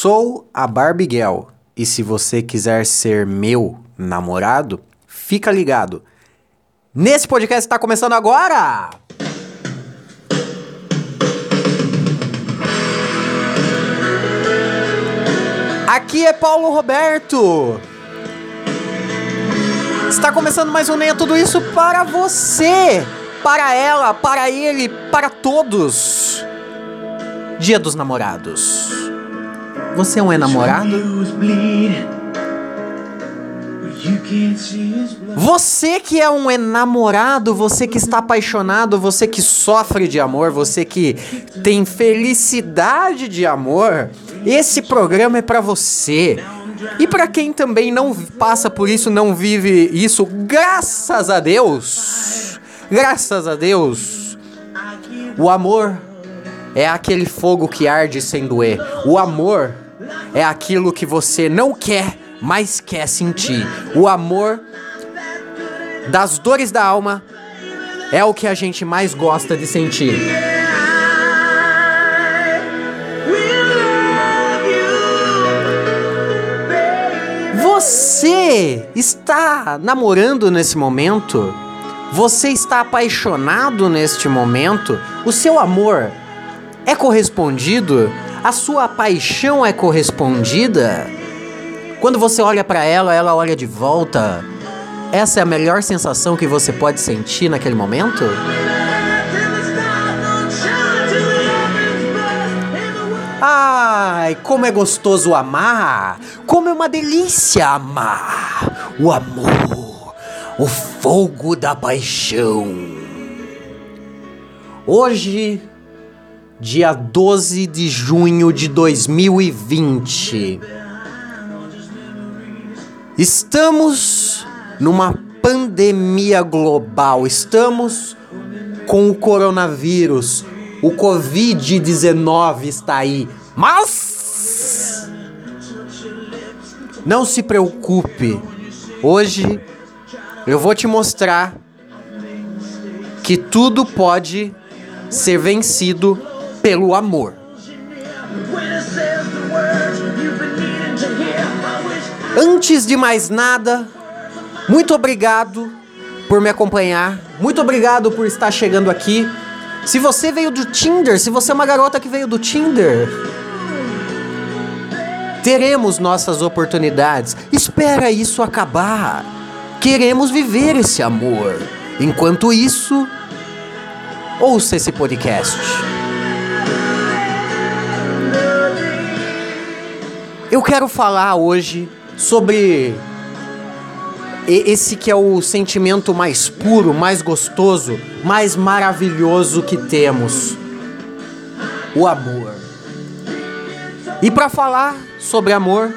Sou a Barbiguel e se você quiser ser meu namorado, fica ligado. Nesse podcast está começando agora! Aqui é Paulo Roberto. Está começando mais um Nem é Tudo Isso para você, para ela, para ele, para todos. Dia dos Namorados. Você é um enamorado? Você que é um enamorado, você que está apaixonado, você que sofre de amor, você que tem felicidade de amor, esse programa é para você. E para quem também não passa por isso, não vive isso, graças a Deus, graças a Deus, o amor é aquele fogo que arde sem doer. O amor é aquilo que você não quer, mas quer sentir. O amor das dores da alma é o que a gente mais gosta de sentir. Você está namorando nesse momento? Você está apaixonado neste momento? O seu amor é correspondido? A sua paixão é correspondida? Quando você olha para ela, ela olha de volta. Essa é a melhor sensação que você pode sentir naquele momento? Ai, como é gostoso amar! Como é uma delícia amar! O amor, o fogo da paixão. Hoje, dia 12 de junho de 2020, estamos numa pandemia global, estamos com o coronavírus o Covid-19 está aí. Mas não se preocupe. Hoje eu vou te mostrar que tudo pode ser vencido pelo amor. Antes de mais nada, muito obrigado por me acompanhar. Muito obrigado por estar chegando aqui. Se você veio do Tinder, se você é uma garota que veio do Tinder, teremos nossas oportunidades. Espera isso acabar. Queremos viver esse amor. Enquanto isso, ouça esse podcast. Eu quero falar hoje sobre esse que é o sentimento mais puro, mais gostoso, mais maravilhoso que temos. O amor. E para falar sobre amor,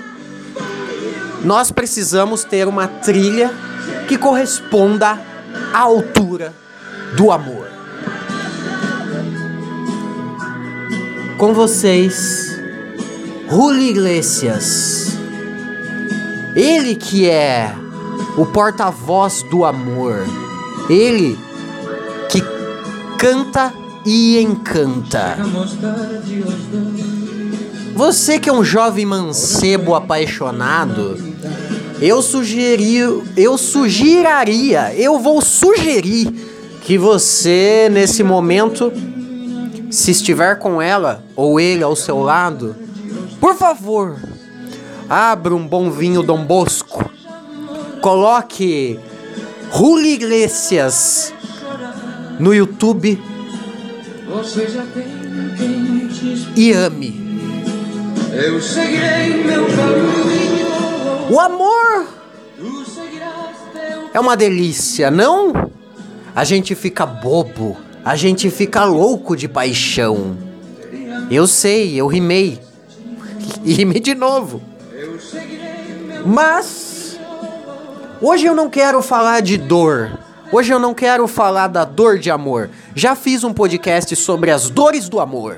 nós precisamos ter uma trilha que corresponda à altura do amor. Com vocês, Julio Iglesias. Ele que é o porta-voz do amor. Ele que canta e encanta. Você que é um jovem mancebo apaixonado, eu sugeri, eu eu vou sugerir que você nesse momento, se estiver com ela ou ele ao seu lado, por favor, abra um bom vinho Dom Bosco Coloque Julio Iglesias no YouTube e ame. Eu seguirei meu caminho. O amor é uma delícia, não? A gente fica bobo, a gente fica louco de paixão. Eu sei, eu rimei. E rimei de novo. Mas Hoje eu não quero falar de dor. Hoje eu não quero falar da dor de amor. Já fiz um podcast sobre as dores do amor.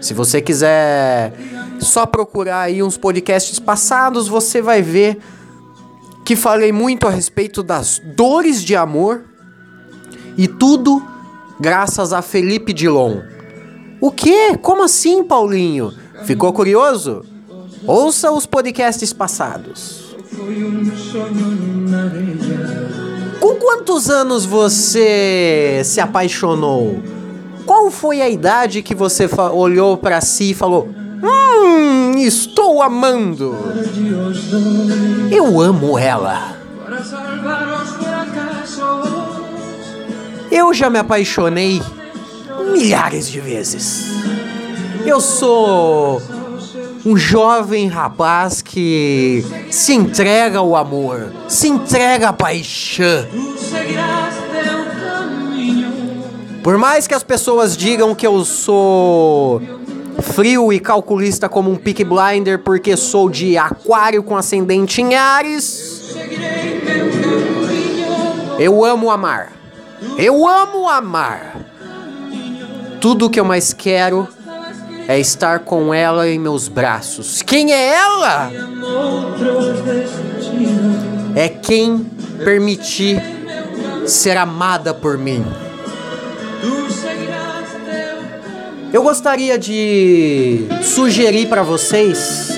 Se você quiser só procurar aí uns podcasts passados, você vai ver que falei muito a respeito das dores de amor e tudo graças a Felipe Dilon. O quê? Como assim, Paulinho? Ficou curioso? Ouça os podcasts passados. Com quantos anos você se apaixonou? Qual foi a idade que você olhou para si e falou: Hum, estou amando. Eu amo ela. Eu já me apaixonei milhares de vezes. Eu sou um jovem rapaz que se entrega ao amor, se entrega à paixão. Por mais que as pessoas digam que eu sou frio e calculista como um pick blinder porque sou de aquário com ascendente em Ares, eu amo amar. Eu amo amar. Tudo que eu mais quero é estar com ela em meus braços. Quem é ela? É quem permitir ser amada por mim. Eu gostaria de sugerir para vocês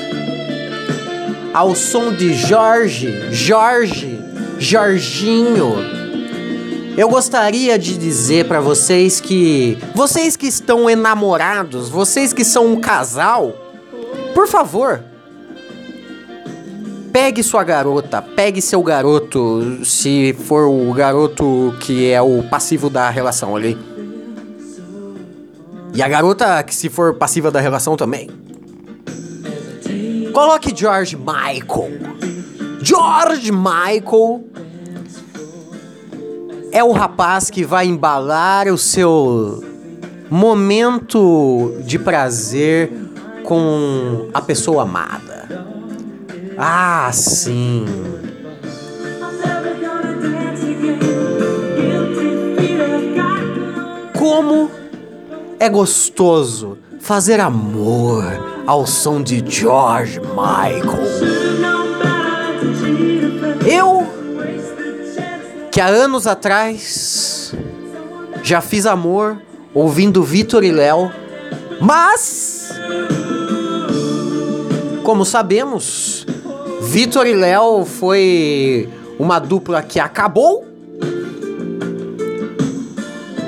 ao som de Jorge, Jorge, Jorginho eu gostaria de dizer para vocês que vocês que estão enamorados, vocês que são um casal, por favor, pegue sua garota, pegue seu garoto, se for o garoto que é o passivo da relação ali. E a garota que se for passiva da relação também. Coloque George Michael. George Michael é o rapaz que vai embalar o seu momento de prazer com a pessoa amada. Ah, sim. Como é gostoso fazer amor ao som de George Michael. Que há anos atrás já fiz amor ouvindo Vitor e Léo, mas como sabemos, Vitor e Léo foi uma dupla que acabou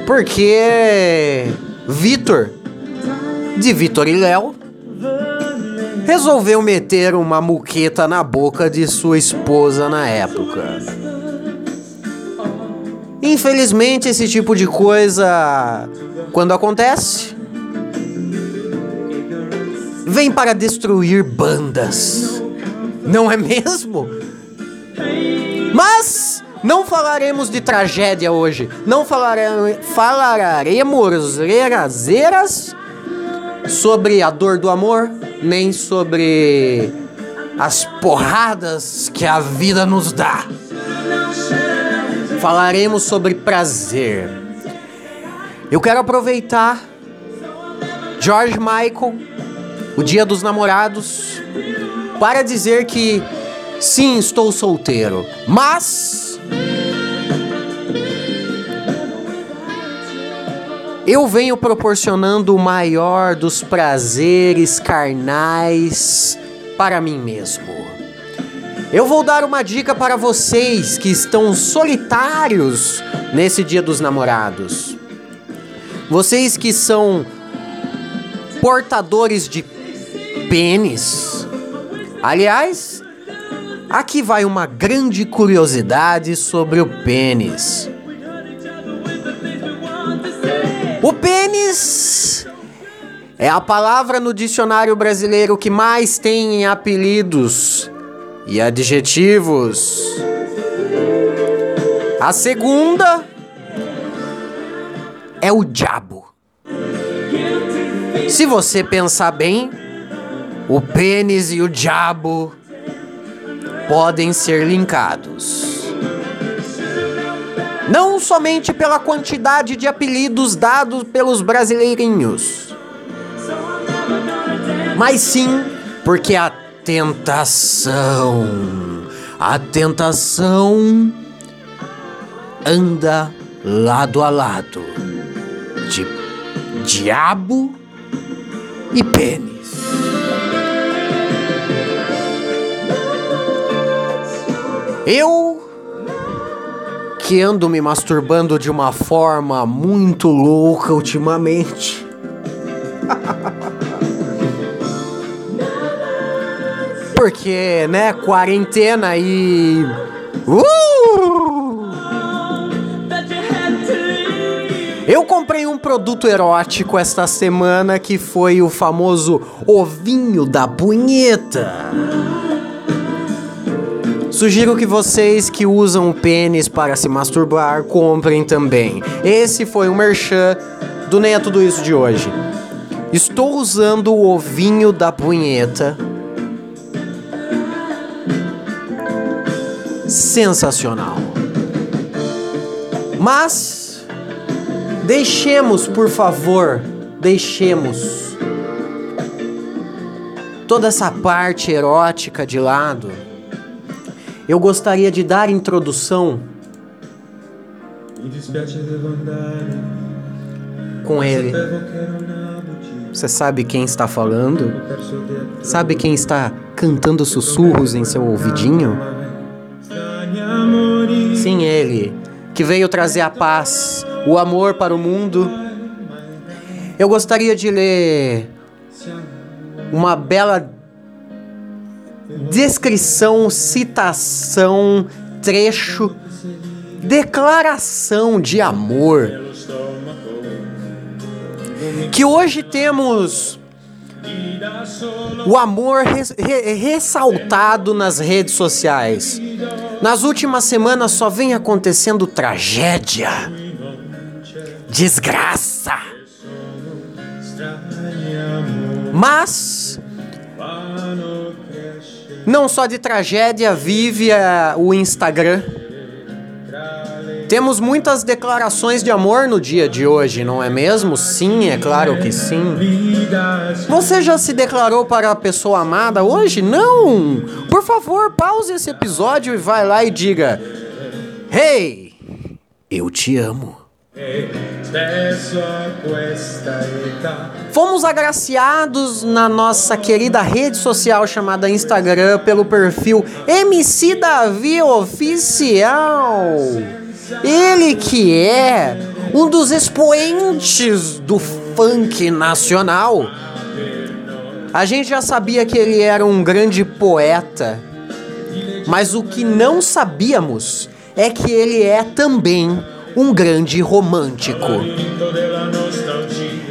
porque Vitor de Vitor e Léo resolveu meter uma muqueta na boca de sua esposa na época. Infelizmente, esse tipo de coisa, quando acontece, vem para destruir bandas. Não é mesmo? Mas não falaremos de tragédia hoje. Não falaremos, falaremos sobre a dor do amor, nem sobre as porradas que a vida nos dá falaremos sobre prazer. Eu quero aproveitar George Michael, o Dia dos Namorados, para dizer que sim, estou solteiro, mas eu venho proporcionando o maior dos prazeres carnais para mim mesmo. Eu vou dar uma dica para vocês que estão solitários nesse Dia dos Namorados. Vocês que são portadores de pênis. Aliás, aqui vai uma grande curiosidade sobre o pênis. O pênis é a palavra no dicionário brasileiro que mais tem em apelidos e adjetivos. A segunda é o diabo. Se você pensar bem, o pênis e o diabo podem ser linkados. Não somente pela quantidade de apelidos dados pelos brasileirinhos, mas sim porque a tentação. A tentação anda lado a lado de diabo e pênis. Eu que ando me masturbando de uma forma muito louca ultimamente. Porque, né, quarentena e. Uh! Eu comprei um produto erótico esta semana que foi o famoso ovinho da punheta. Sugiro que vocês que usam o pênis para se masturbar comprem também. Esse foi o merchan do Nem é Tudo Isso de hoje. Estou usando o ovinho da punheta. Sensacional. Mas deixemos, por favor, deixemos toda essa parte erótica de lado eu gostaria de dar introdução com ele. Você sabe quem está falando? Sabe quem está cantando sussurros em seu ouvidinho? Sim, ele, que veio trazer a paz, o amor para o mundo. Eu gostaria de ler uma bela descrição, citação, trecho, declaração de amor. Que hoje temos o amor res, re, ressaltado nas redes sociais. Nas últimas semanas só vem acontecendo tragédia, desgraça. Mas não só de tragédia vive a, o Instagram. Temos muitas declarações de amor no dia de hoje, não é mesmo? Sim, é claro que sim. Você já se declarou para a pessoa amada hoje? Não! Por favor, pause esse episódio e vai lá e diga: Hey, eu te amo. Fomos agraciados na nossa querida rede social chamada Instagram pelo perfil MC Davi Oficial. Ele que é um dos expoentes do funk nacional. A gente já sabia que ele era um grande poeta, mas o que não sabíamos é que ele é também um grande romântico.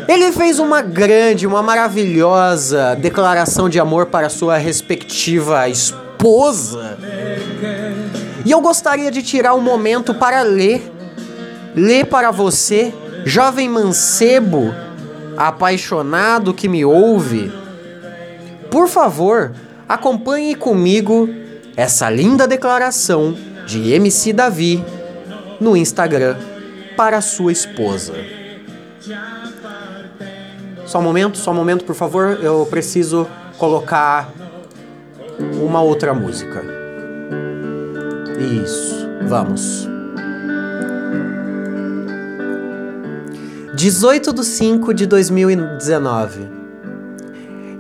Ele fez uma grande, uma maravilhosa declaração de amor para sua respectiva esposa. E eu gostaria de tirar um momento para ler, ler para você, jovem mancebo, apaixonado que me ouve. Por favor, acompanhe comigo essa linda declaração de MC Davi no Instagram para sua esposa. Só um momento, só um momento, por favor. Eu preciso colocar uma outra música. Isso, vamos. 18 de 5 de 2019.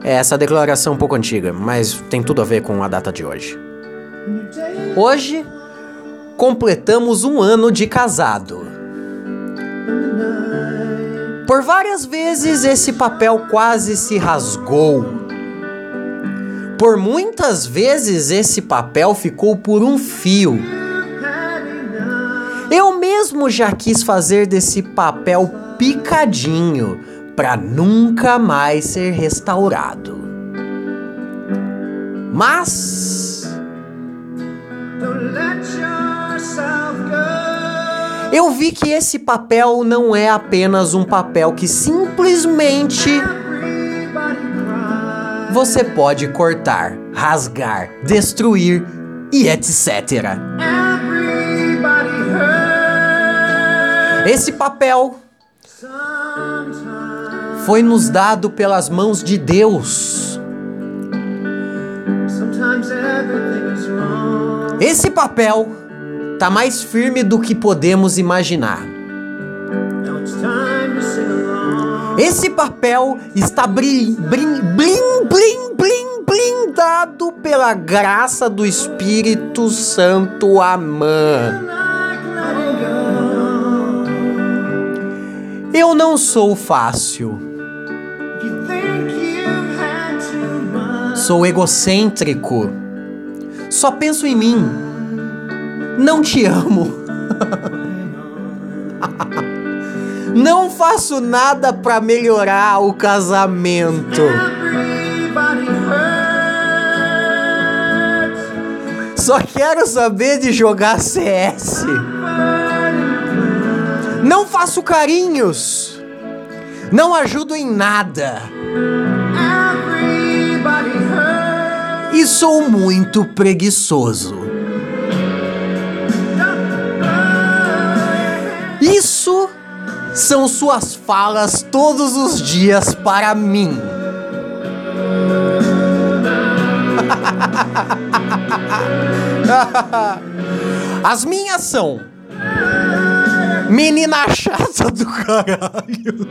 É essa declaração um pouco antiga, mas tem tudo a ver com a data de hoje. Hoje completamos um ano de casado. Por várias vezes esse papel quase se rasgou. Por muitas vezes esse papel ficou por um fio. Eu mesmo já quis fazer desse papel picadinho para nunca mais ser restaurado. Mas eu vi que esse papel não é apenas um papel que simplesmente você pode cortar, rasgar, destruir e etc. Esse papel foi nos dado pelas mãos de Deus. Esse papel tá mais firme do que podemos imaginar. Esse papel está blim, blindado pela graça do Espírito Santo. Amém. Eu não sou fácil. Sou egocêntrico. Só penso em mim. Não te amo. Não faço nada para melhorar o casamento. Só quero saber de jogar CS. Não faço carinhos. Não ajudo em nada. E sou muito preguiçoso. São suas falas todos os dias para mim. As minhas são Menina chata do caralho.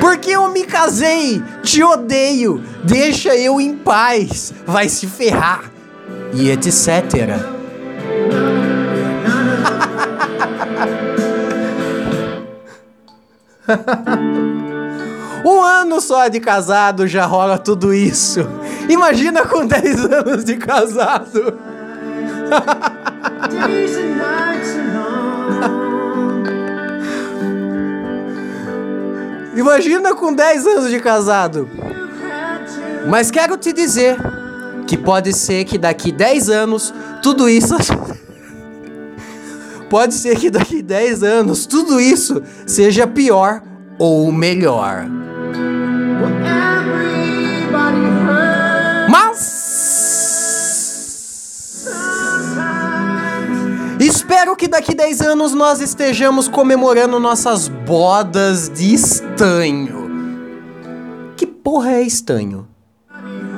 Porque eu me casei, te odeio, deixa eu em paz, vai se ferrar e etc. um ano só de casado já rola tudo isso. Imagina com 10 anos de casado. Imagina com 10 anos de casado. Mas quero te dizer que pode ser que daqui 10 anos tudo isso Pode ser que daqui 10 anos tudo isso seja pior ou melhor. Mas Espero que daqui 10 anos nós estejamos comemorando nossas bodas de estanho. Que porra é estanho?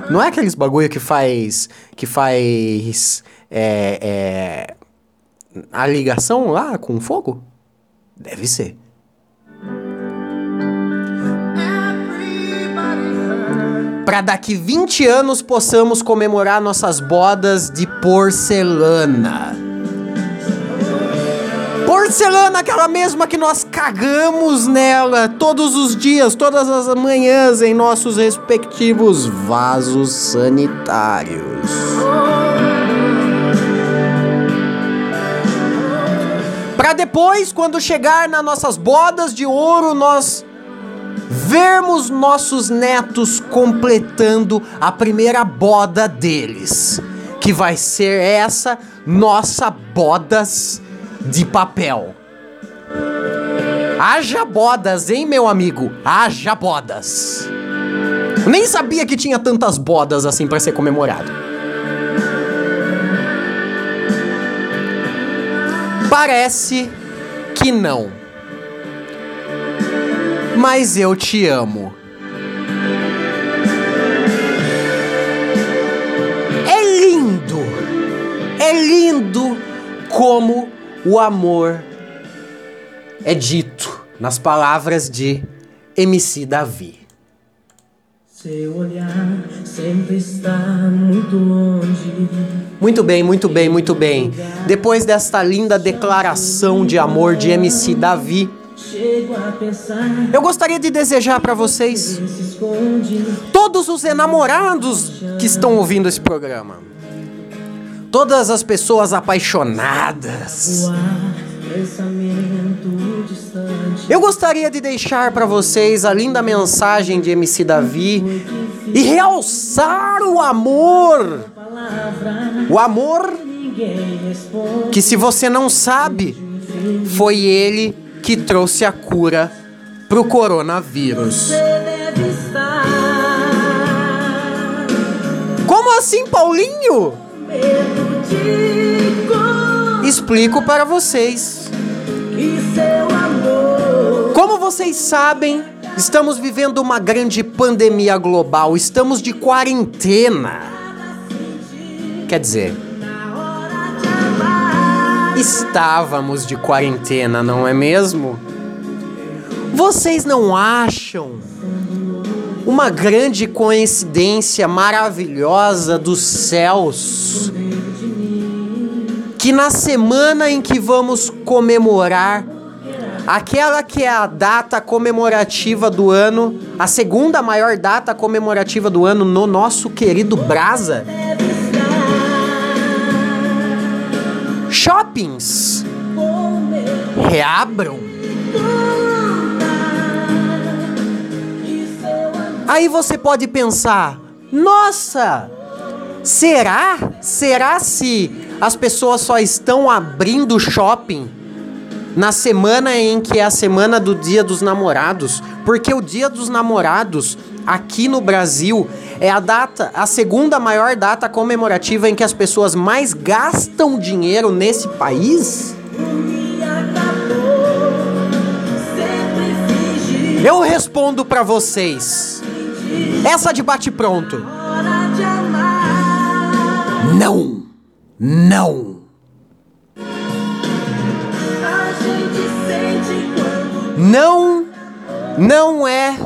Não é aqueles bagulho que faz. que faz. É, é, a ligação lá com fogo? Deve ser. Para daqui 20 anos possamos comemorar nossas bodas de porcelana. Porcelana, aquela mesma que nós cagamos nela todos os dias, todas as manhãs, em nossos respectivos vasos sanitários. Para depois, quando chegar nas nossas bodas de ouro, nós vermos nossos netos completando a primeira boda deles, que vai ser essa nossa bodas de papel. Haja bodas, hein, meu amigo? Haja bodas. Nem sabia que tinha tantas bodas assim para ser comemorado. Parece que não. Mas eu te amo. É lindo. É lindo como o amor é dito nas palavras de MC Davi. Seu olhar sempre está muito longe. Muito bem, muito bem, muito bem. Depois desta linda declaração de amor de MC Davi, eu gostaria de desejar para vocês, todos os enamorados que estão ouvindo esse programa, todas as pessoas apaixonadas. Eu gostaria de deixar para vocês a linda mensagem de MC Davi e realçar o amor. O amor que, se você não sabe, foi ele que trouxe a cura pro coronavírus. Como assim, Paulinho? Explico para vocês. Como vocês sabem, estamos vivendo uma grande pandemia global, estamos de quarentena. Quer dizer, estávamos de quarentena, não é mesmo? Vocês não acham uma grande coincidência maravilhosa dos céus. Que na semana em que vamos comemorar aquela que é a data comemorativa do ano, a segunda maior data comemorativa do ano no nosso querido Brasa. Shoppings reabram. Aí você pode pensar: nossa, será? Será se as pessoas só estão abrindo shopping na semana em que é a semana do Dia dos Namorados? Porque o Dia dos Namorados aqui no Brasil é a data, a segunda maior data comemorativa em que as pessoas mais gastam dinheiro nesse país? Eu respondo para vocês. Essa de bate pronto. Não. Não. Não. Não é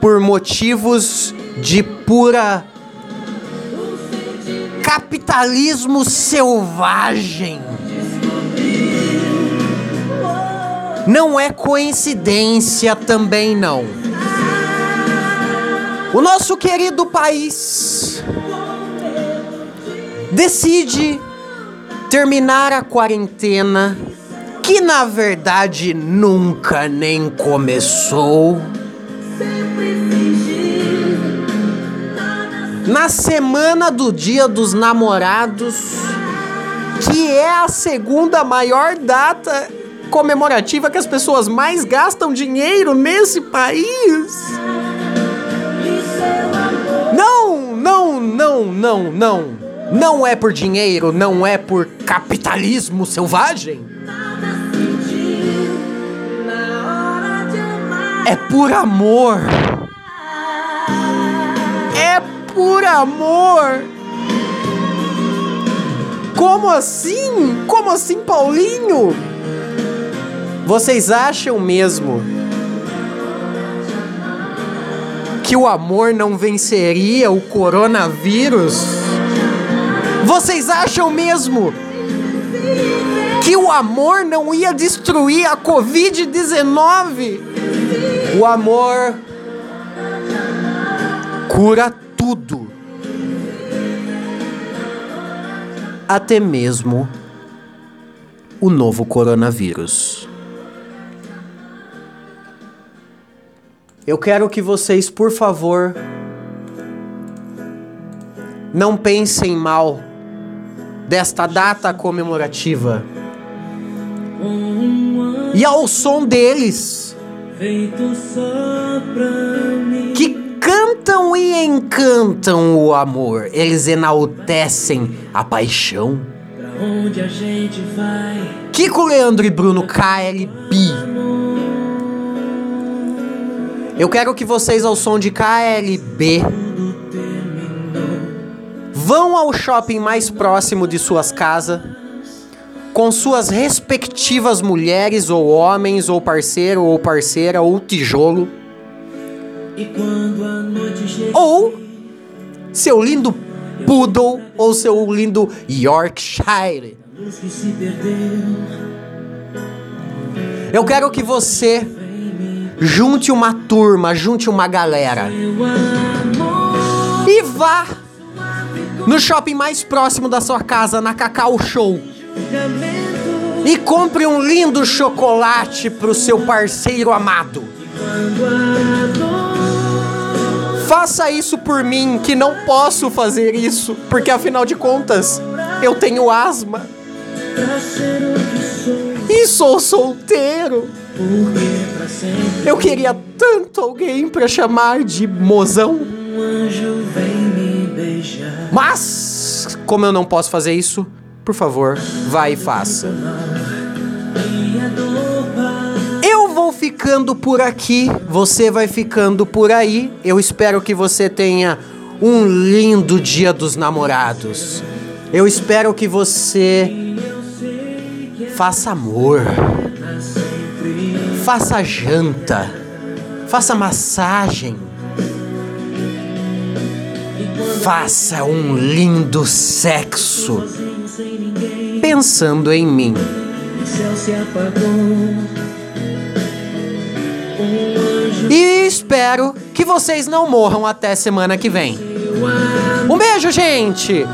por motivos de pura capitalismo selvagem. Não é coincidência também não. O nosso querido país decide terminar a quarentena, que na verdade nunca nem começou. Na semana do Dia dos Namorados, que é a segunda maior data comemorativa que as pessoas mais gastam dinheiro nesse país. Não, não, não, não, não. Não é por dinheiro, não é por capitalismo selvagem. É por amor. É por amor. Como assim? Como assim, Paulinho? Vocês acham mesmo que o amor não venceria o coronavírus? Vocês acham mesmo que o amor não ia destruir a Covid-19? O amor cura tudo, até mesmo o novo coronavírus. Eu quero que vocês, por favor, não pensem mal desta data comemorativa. E ao som deles, que cantam e encantam o amor, eles enaltecem a paixão. Kiko, Leandro e Bruno KLB. Eu quero que vocês, ao som de KLB, vão ao shopping mais próximo de suas casas, com suas respectivas mulheres ou homens, ou parceiro ou parceira, ou tijolo. Ou seu lindo poodle ou seu lindo Yorkshire. Eu quero que você junte uma turma, junte uma galera. E vá no shopping mais próximo da sua casa, na Cacau Show. E compre um lindo chocolate pro seu parceiro amado. Faça isso por mim, que não posso fazer isso, porque afinal de contas, eu tenho asma. E sou solteiro. Eu queria tanto alguém para chamar de mozão. Mas, como eu não posso fazer isso, por favor, vá e faça. Eu vou ficando por aqui, você vai ficando por aí. Eu espero que você tenha um lindo dia dos namorados. Eu espero que você faça amor faça janta, faça massagem. Faça um lindo sexo pensando em mim. E espero que vocês não morram até semana que vem. Um beijo, gente!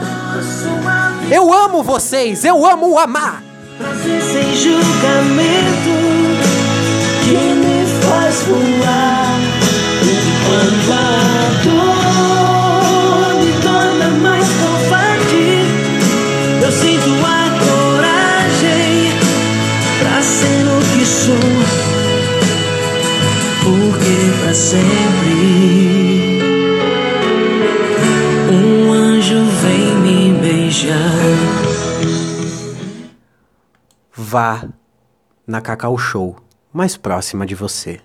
Eu amo vocês, eu amo amar! Prazer sem julgamento que me faz voar enquanto a dor o que sou, porque pra sempre um anjo vem me beijar. Vá na Cacau Show mais próxima de você.